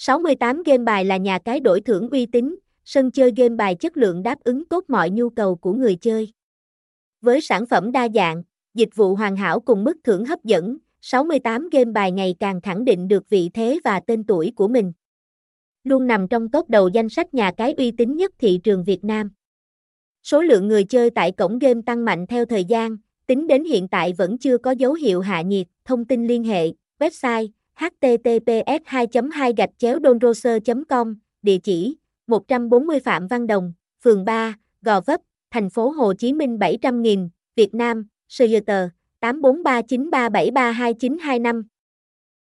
68 game bài là nhà cái đổi thưởng uy tín, sân chơi game bài chất lượng đáp ứng tốt mọi nhu cầu của người chơi. Với sản phẩm đa dạng, dịch vụ hoàn hảo cùng mức thưởng hấp dẫn, 68 game bài ngày càng khẳng định được vị thế và tên tuổi của mình. Luôn nằm trong top đầu danh sách nhà cái uy tín nhất thị trường Việt Nam. Số lượng người chơi tại cổng game tăng mạnh theo thời gian, tính đến hiện tại vẫn chưa có dấu hiệu hạ nhiệt. Thông tin liên hệ, website https 2 2 gạch chéo com địa chỉ 140 Phạm Văn Đồng, phường 3, Gò Vấp, thành phố Hồ Chí Minh 700.000, Việt Nam, Tờ, 84393732925